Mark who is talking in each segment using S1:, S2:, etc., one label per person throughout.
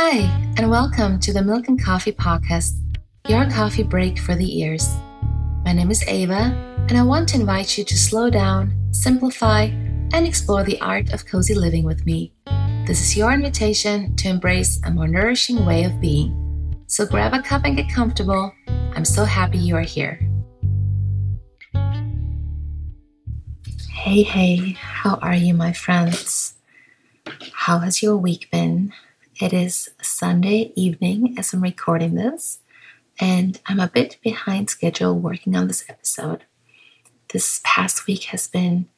S1: Hi, and welcome to the Milk and Coffee Podcast, your coffee break for the ears. My name is Eva, and I want to invite you to slow down, simplify, and explore the art of cozy living with me. This is your invitation to embrace a more nourishing way of being. So grab a cup and get comfortable. I'm so happy you are here. Hey, hey, how are you, my friends? How has your week been? It is Sunday evening as I'm recording this, and I'm a bit behind schedule working on this episode. This past week has been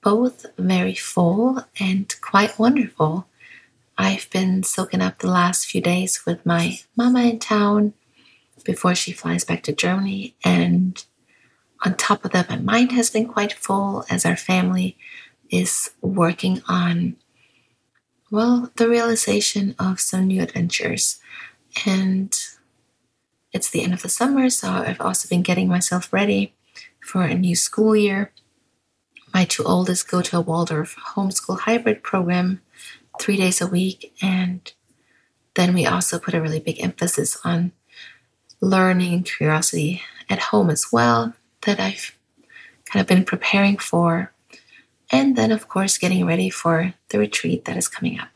S1: both very full and quite wonderful. I've been soaking up the last few days with my mama in town before she flies back to Germany, and on top of that, my mind has been quite full as our family is working on well, the realization of some new adventures. And it's the end of the summer, so I've also been getting myself ready for a new school year. My two oldest go to a Waldorf homeschool hybrid program three days a week. And then we also put a really big emphasis on learning and curiosity at home as well, that I've kind of been preparing for and then, of course, getting ready for the retreat that is coming up.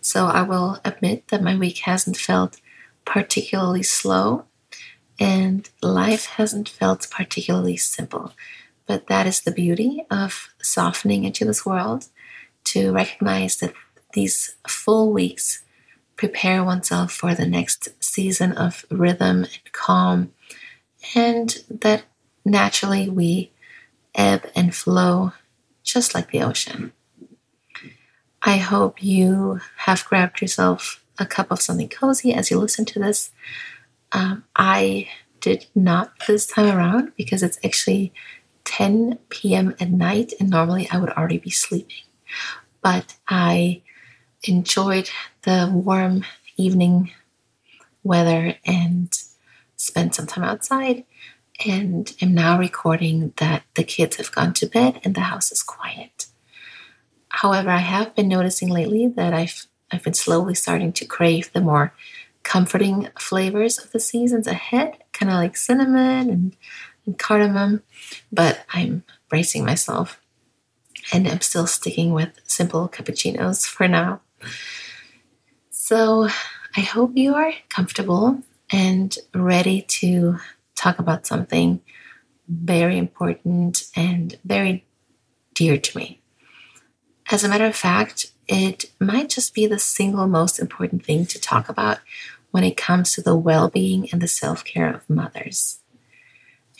S1: So I will admit that my week hasn't felt particularly slow and life hasn't felt particularly simple. But that is the beauty of softening into this world to recognize that these full weeks prepare oneself for the next season of rhythm and calm, and that naturally we ebb and flow just like the ocean. I hope you have grabbed yourself a cup of something cozy as you listen to this. Um, I did not this time around because it's actually 10 p.m. at night, and normally I would already be sleeping. But I enjoyed the warm evening weather and spent some time outside and am now recording that the kids have gone to bed and the house is quiet. However, I have been noticing lately that I've I've been slowly starting to crave the more comforting flavors of the seasons ahead, kind of like cinnamon and, and cardamom, but I'm bracing myself and I'm still sticking with simple cappuccinos for now. So I hope you are comfortable and ready to talk about something very important and very dear to me. As a matter of fact, it might just be the single most important thing to talk about when it comes to the well being and the self care of mothers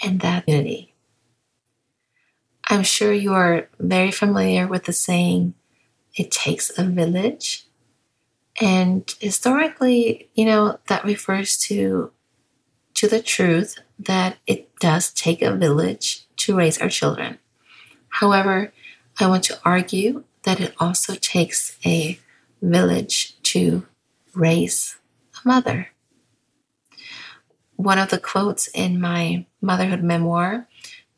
S1: and that unity. I'm sure you are very familiar with the saying, it takes a village. And historically, you know, that refers to to the truth that it does take a village to raise our children. However, I want to argue that it also takes a village to raise a mother. One of the quotes in my motherhood memoir,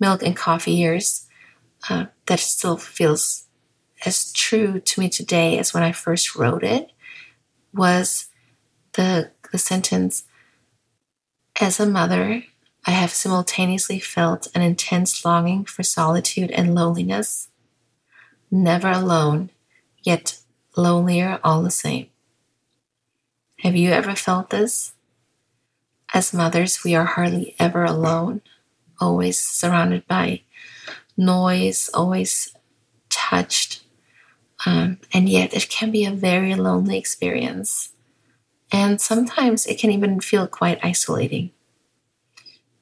S1: Milk and Coffee Years, uh, that still feels as true to me today as when I first wrote it was the, the sentence as a mother, I have simultaneously felt an intense longing for solitude and loneliness. Never alone, yet lonelier all the same. Have you ever felt this? As mothers, we are hardly ever alone, always surrounded by noise, always touched, um, and yet it can be a very lonely experience. And sometimes it can even feel quite isolating.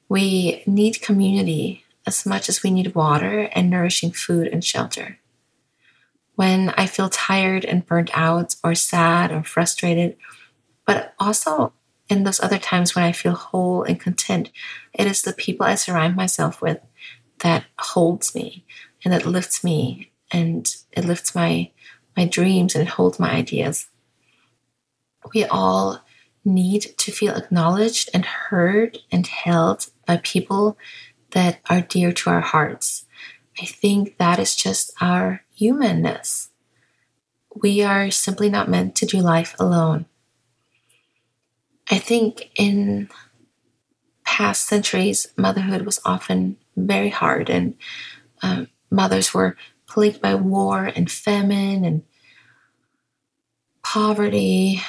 S1: We need community as much as we need water and nourishing food and shelter. When I feel tired and burnt out, or sad or frustrated, but also in those other times when I feel whole and content, it is the people I surround myself with that holds me and that lifts me and it lifts my my dreams and it holds my ideas we all need to feel acknowledged and heard and held by people that are dear to our hearts. I think that is just our humanness. We are simply not meant to do life alone. I think in past centuries, motherhood was often very hard, and um, mothers were plagued by war and famine and poverty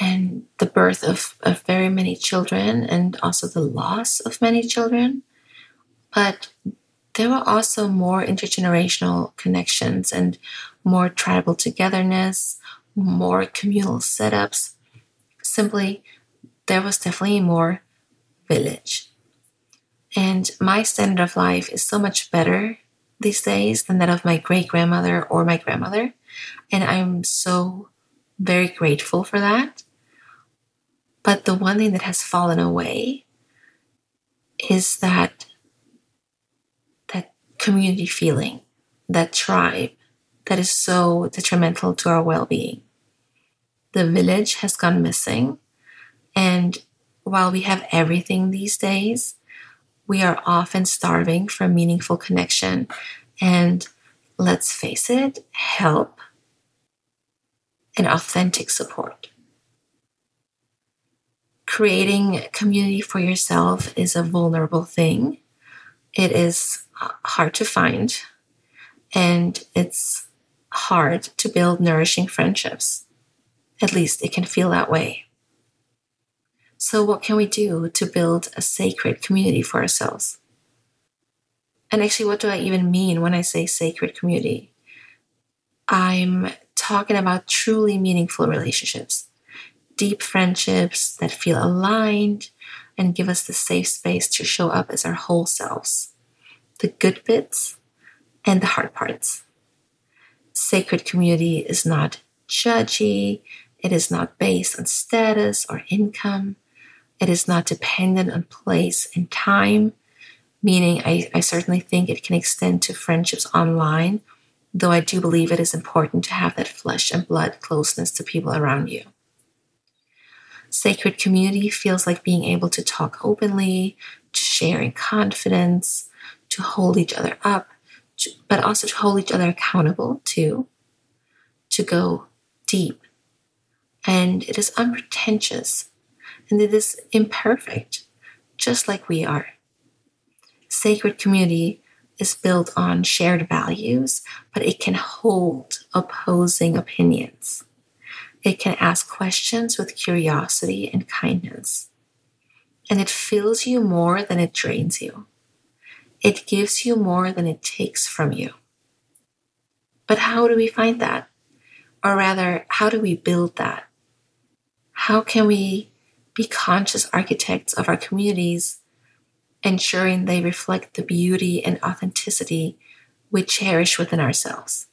S1: and the birth of, of very many children and also the loss of many children. But there were also more intergenerational connections and more tribal togetherness, more communal setups. Simply, there was definitely more village. And my standard of life is so much better these days than that of my great grandmother or my grandmother. And I'm so very grateful for that. But the one thing that has fallen away is that that community feeling, that tribe that is so detrimental to our well-being. The village has gone missing and while we have everything these days, we are often starving for meaningful connection and let's face it, help and authentic support. Creating community for yourself is a vulnerable thing. It is hard to find and it's hard to build nourishing friendships. At least it can feel that way. So, what can we do to build a sacred community for ourselves? And actually, what do I even mean when I say sacred community? I'm talking about truly meaningful relationships, deep friendships that feel aligned and give us the safe space to show up as our whole selves, the good bits and the hard parts. Sacred community is not judgy, it is not based on status or income. It is not dependent on place and time, meaning I, I certainly think it can extend to friendships online, though I do believe it is important to have that flesh and blood closeness to people around you. Sacred community feels like being able to talk openly, to share in confidence, to hold each other up, to, but also to hold each other accountable too, to go deep. And it is unpretentious and it is imperfect, just like we are. Sacred community is built on shared values, but it can hold opposing opinions. It can ask questions with curiosity and kindness. And it fills you more than it drains you. It gives you more than it takes from you. But how do we find that? Or rather, how do we build that? How can we be conscious architects of our communities, ensuring they reflect the beauty and authenticity we cherish within ourselves.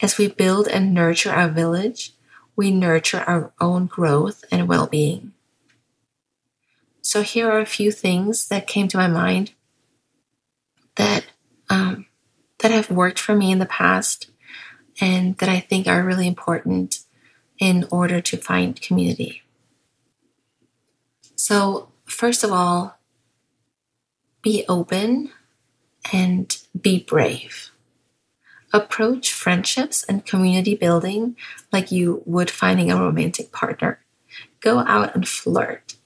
S1: As we build and nurture our village, we nurture our own growth and well being. So, here are a few things that came to my mind that, um, that have worked for me in the past and that I think are really important in order to find community. So, first of all, be open and be brave. Approach friendships and community building like you would finding a romantic partner. Go out and flirt.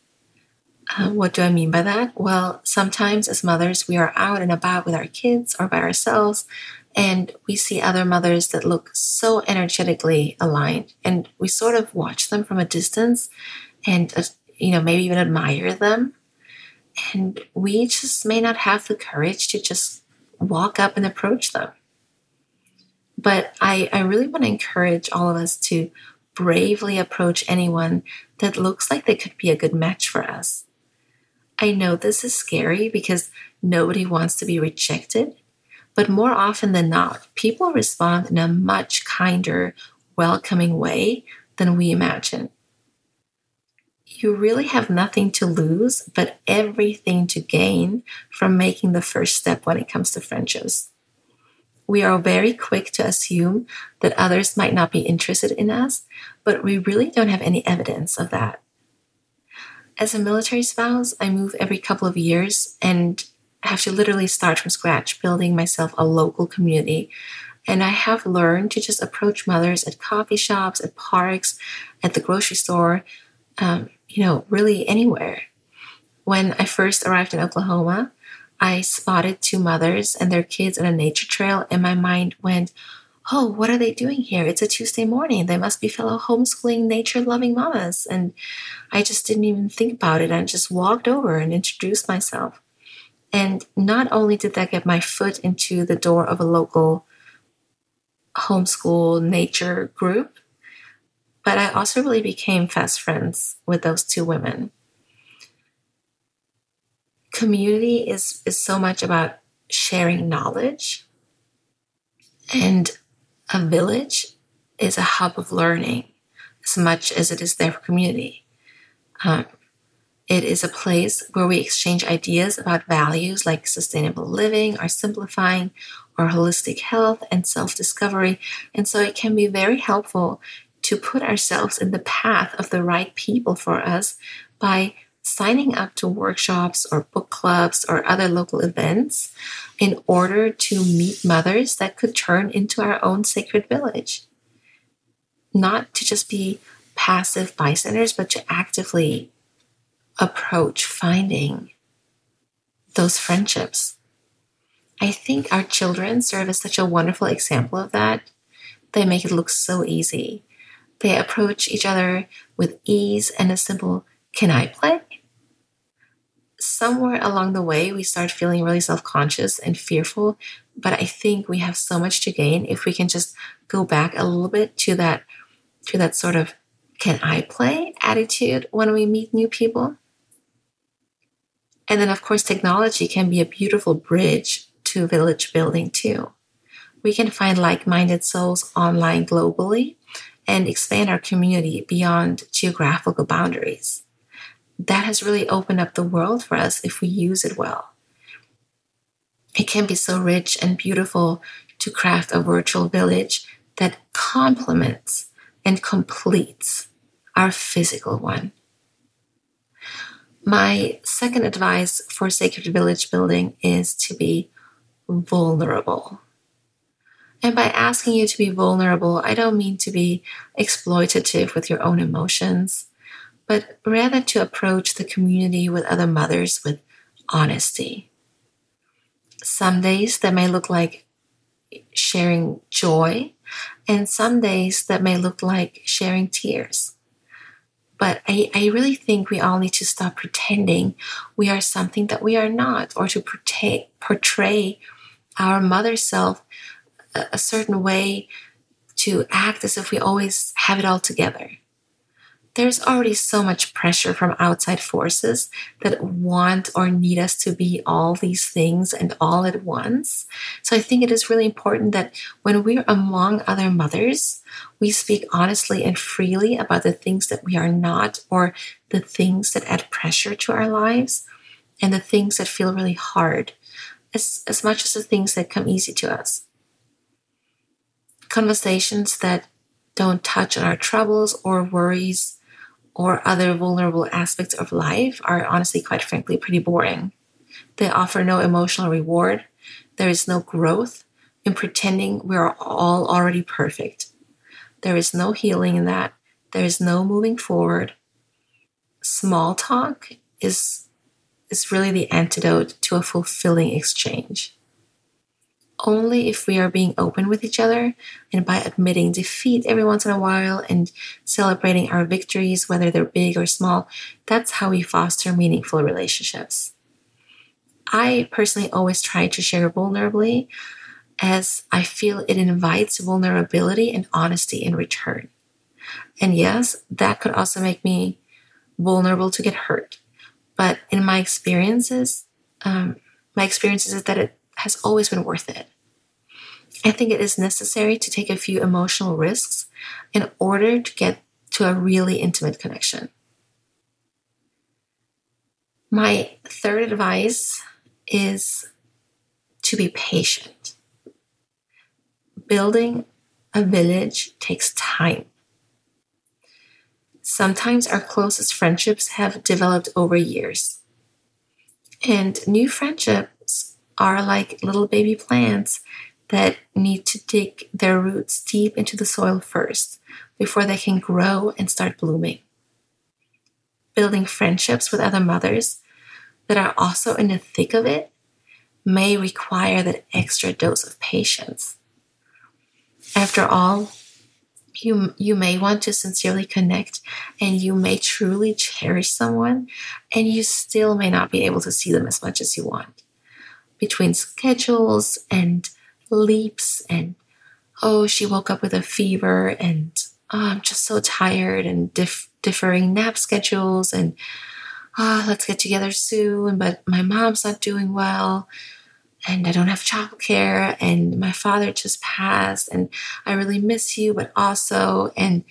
S1: Uh, what do I mean by that? Well, sometimes as mothers, we are out and about with our kids or by ourselves, and we see other mothers that look so energetically aligned, and we sort of watch them from a distance and uh, you know, maybe even admire them. And we just may not have the courage to just walk up and approach them. But I, I really want to encourage all of us to bravely approach anyone that looks like they could be a good match for us. I know this is scary because nobody wants to be rejected, but more often than not, people respond in a much kinder, welcoming way than we imagine you really have nothing to lose, but everything to gain from making the first step when it comes to friendships. We are very quick to assume that others might not be interested in us, but we really don't have any evidence of that. As a military spouse, I move every couple of years and have to literally start from scratch, building myself a local community. And I have learned to just approach mothers at coffee shops, at parks, at the grocery store, um, you know, really anywhere. When I first arrived in Oklahoma, I spotted two mothers and their kids in a nature trail, and my mind went, Oh, what are they doing here? It's a Tuesday morning. They must be fellow homeschooling, nature loving mamas. And I just didn't even think about it. I just walked over and introduced myself. And not only did that get my foot into the door of a local homeschool nature group, but I also really became fast friends with those two women. Community is, is so much about sharing knowledge, and a village is a hub of learning as much as it is there for community. Um, it is a place where we exchange ideas about values like sustainable living or simplifying or holistic health and self discovery. And so it can be very helpful to put ourselves in the path of the right people for us by signing up to workshops or book clubs or other local events in order to meet mothers that could turn into our own sacred village. Not to just be passive bystanders, but to actively approach finding those friendships. I think our children serve as such a wonderful example of that. They make it look so easy. They approach each other with ease and a simple, Can I play? Somewhere along the way, we start feeling really self conscious and fearful. But I think we have so much to gain if we can just go back a little bit to that, to that sort of, Can I play attitude when we meet new people? And then, of course, technology can be a beautiful bridge to village building too. We can find like minded souls online globally and expand our community beyond geographical boundaries. That has really opened up the world for us if we use it well. It can be so rich and beautiful to craft a virtual village that complements and completes our physical one. My second advice for sacred village building is to be vulnerable. And by asking you to be vulnerable, I don't mean to be exploitative with your own emotions, but rather to approach the community with other mothers with honesty. Some days that may look like sharing joy, and some days that may look like sharing tears. But I, I really think we all need to stop pretending we are something that we are not, or to portray, portray our mother self a, certain way to act as if we always have it all together there's already so much pressure from outside forces that want or need us to be all these things and all at once. So I think it is really important that when we're among other mothers, we speak honestly and freely about the things that we are not or the things that add pressure to our lives and the things that feel really hard, as, as much as the things that come easy to us. Conversations that don't touch on our troubles or worries or other vulnerable aspects of life are honestly, quite frankly, pretty boring. They offer no emotional reward. There is no growth in pretending we are all already perfect. There is no healing in that. There is no moving forward. Small talk is, is really the antidote to a fulfilling exchange only if we are being open with each other and by admitting defeat every once in a while and celebrating our victories, whether they're big or small, that's how we foster meaningful relationships. I personally always try to share vulnerably as I feel it invites vulnerability and honesty in return. And yes, that could also make me vulnerable to get hurt. But in my experiences, um, my experiences is that it has always been worth it. I think it is necessary to take a few emotional risks in order to get to a really intimate connection. My third advice is to be patient. Building a village takes time. Sometimes our closest friendships have developed over years. And new friendships are like little baby plants that need to dig their roots deep into the soil first before they can grow and start blooming. building friendships with other mothers that are also in the thick of it may require that extra dose of patience. After all, you, you may want to sincerely connect and you may truly cherish someone, and you still may not be able to see them as much as you want. Between schedules and leaps, and oh, she woke up with a fever, and oh, I'm just so tired, and dif- differing nap schedules, and oh, let's get together soon, but my mom's not doing well and I don't have childcare, and my father just passed, and I really miss you, but also, and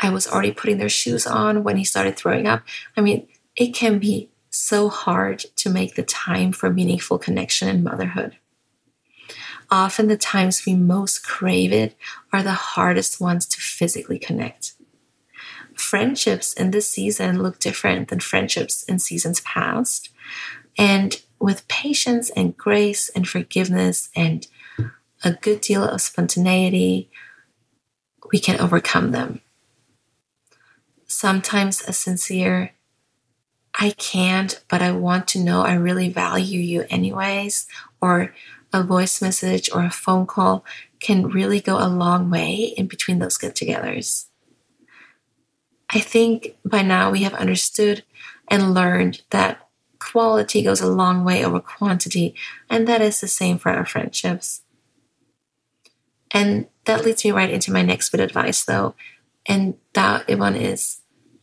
S1: I was already putting their shoes on when he started throwing up. I mean, it can be so hard to make the time for meaningful connection in motherhood. Often, the times we most crave it are the hardest ones to physically connect. Friendships in this season look different than friendships in seasons past. And with patience and grace and forgiveness and a good deal of spontaneity, we can overcome them. Sometimes a sincere, I can't, but I want to know I really value you anyways, or a voice message or a phone call can really go a long way in between those get togethers. I think by now we have understood and learned that quality goes a long way over quantity, and that is the same for our friendships. And that leads me right into my next bit of advice, though, and that one is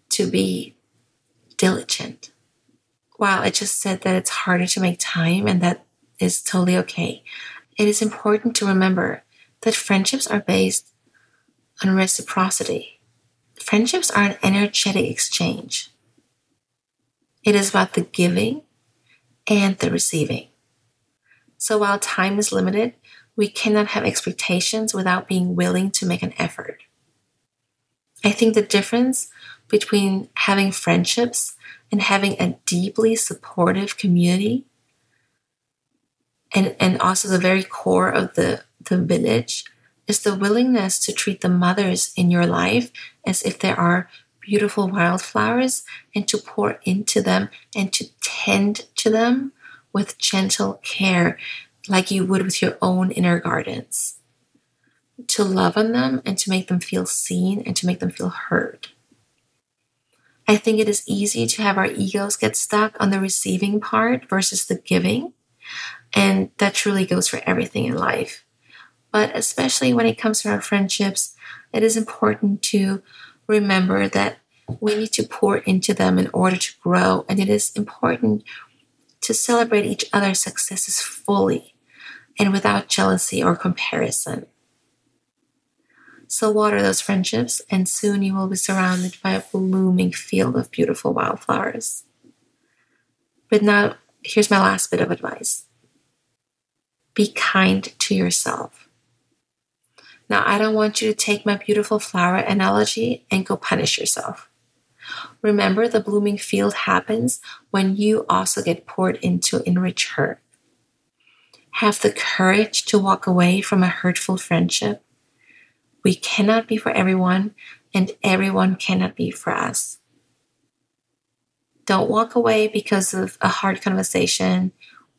S1: to be diligent. While I just said that it's harder to make time, and that is totally okay, it is important to remember that friendships are based on reciprocity. Friendships are an energetic exchange. It is about the giving and the receiving. So while time is limited, we cannot have expectations without being willing to make an effort. I think the difference between having friendships and having a deeply supportive community and, and also the very core of the, the village is the willingness to treat the mothers in your life as if they are beautiful wildflowers and to pour into them and to tend to them with gentle care, like you would with your own inner gardens. To love on them and to make them feel seen and to make them feel heard. I think it is easy to have our egos get stuck on the receiving part versus the giving. And that truly goes for everything in life. But especially when it comes to our friendships, it is important to remember that we need to pour into them in order to grow. And it is important to celebrate each other's successes fully and without jealousy or comparison. So, water those friendships, and soon you will be surrounded by a blooming field of beautiful wildflowers. But now, here's my last bit of advice be kind to yourself. Now, I don't want you to take my beautiful flower analogy and go punish yourself. Remember, the blooming field happens when you also get poured into enrich her. Have the courage to walk away from a hurtful friendship. We cannot be for everyone, and everyone cannot be for us. Don't walk away because of a hard conversation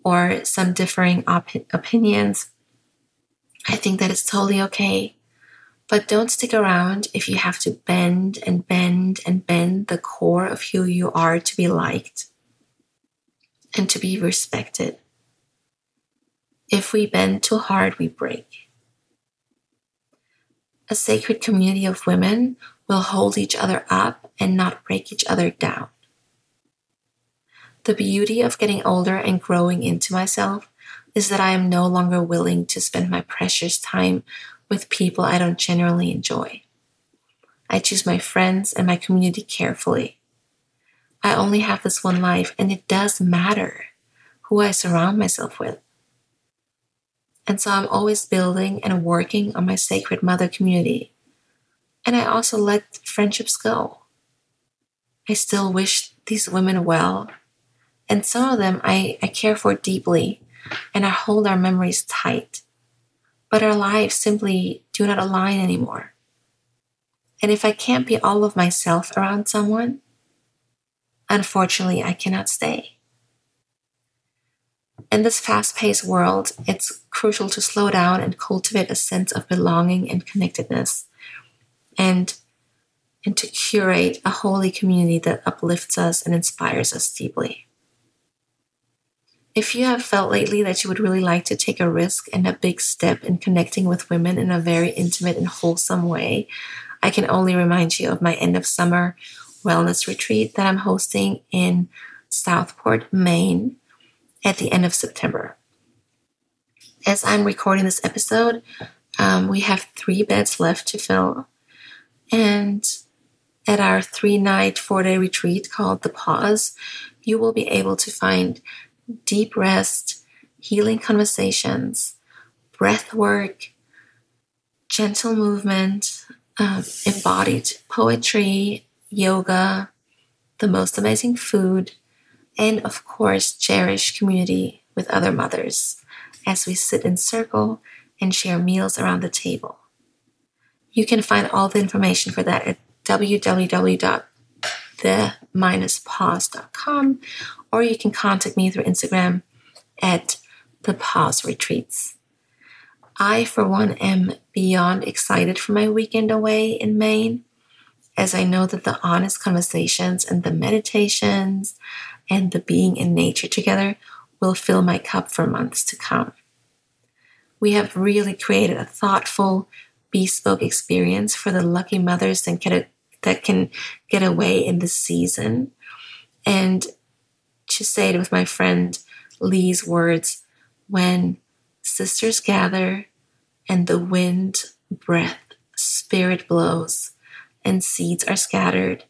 S1: or some differing op- opinions I think that it's totally okay. But don't stick around if you have to bend and bend and bend the core of who you are to be liked and to be respected. If we bend too hard, we break. A sacred community of women will hold each other up and not break each other down. The beauty of getting older and growing into myself is that I am no longer willing to spend my precious time with people I don't generally enjoy. I choose my friends and my community carefully. I only have this one life, and it does matter who I surround myself with. And so I'm always building and working on my sacred mother community. And I also let friendships go. I still wish these women well, and some of them I, I care for deeply and I hold our memories tight. But our lives simply do not align anymore. And if I can't be all of myself around someone, unfortunately, I cannot stay. In this fast paced world, it's crucial to slow down and cultivate a sense of belonging and connectedness, and, and to curate a holy community that uplifts us and inspires us deeply. If you have felt lately that you would really like to take a risk and a big step in connecting with women in a very intimate and wholesome way, I can only remind you of my end of summer wellness retreat that I'm hosting in Southport, Maine at the end of September. As I'm recording this episode, um, we have three beds left to fill. And at our three night, four day retreat called The Pause, you will be able to find deep rest, healing conversations, breath work, gentle movement, um, embodied poetry, yoga, the most amazing food, and of course, cherished community with other mothers as we sit in circle and share meals around the table. You can find all the information for that at www.the-pause.com or you can contact me through Instagram at the pause retreats. I, for one, am beyond excited for my weekend away in Maine, as I know that the honest conversations and the meditations and the being in nature together will fill my cup for months to come. We have really created a thoughtful, bespoke experience for the lucky mothers that, get a, that can get away in the season. And to say it with my friend Lee's words, when sisters gather and the wind, breath, spirit blows, and seeds are scattered,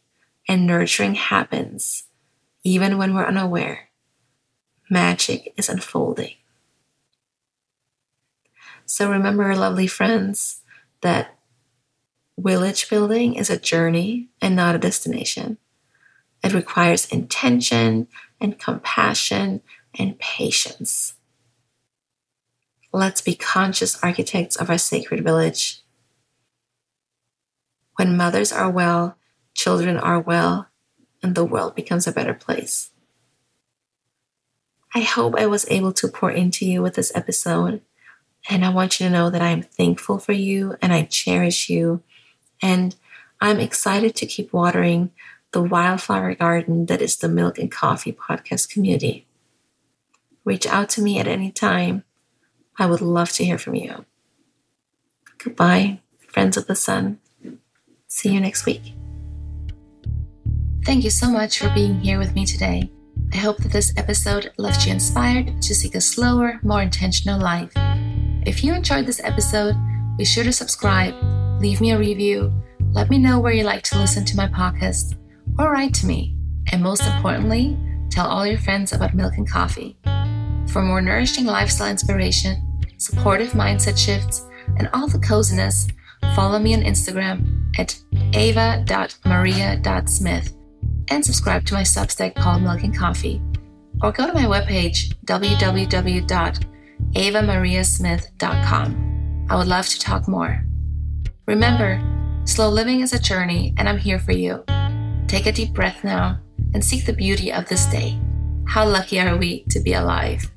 S1: and nurturing happens, even when we're unaware. Magic is unfolding. So remember, lovely friends, that village building is a journey and not a destination. It requires intention and compassion and patience. Let's be conscious architects of our sacred village. When mothers are well, children are well, and the world becomes a better place. I hope I was able to pour into you with this episode. And I want you to know that I am thankful for you and I cherish you. And I'm excited to keep watering the wildflower garden that is the Milk and Coffee podcast community. Reach out to me at any time. I would love to hear from you. Goodbye, friends of the sun. See you next week. Thank you so much for being here with me today. I hope that this episode left you inspired to seek a slower, more intentional life. If you enjoyed this episode, be sure to subscribe, leave me a review, let me know where you like to listen to my podcast, or write to me. And most importantly, tell all your friends about milk and coffee. For more nourishing lifestyle inspiration, supportive mindset shifts, and all the coziness, follow me on Instagram at eva.maria.smith and subscribe to my Substack called Milk and Coffee. Or go to my webpage, www.evamariasmith.com. I would love to talk more. Remember, slow living is a journey, and I'm here for you. Take a deep breath now and seek the beauty of this day. How lucky are we to be alive?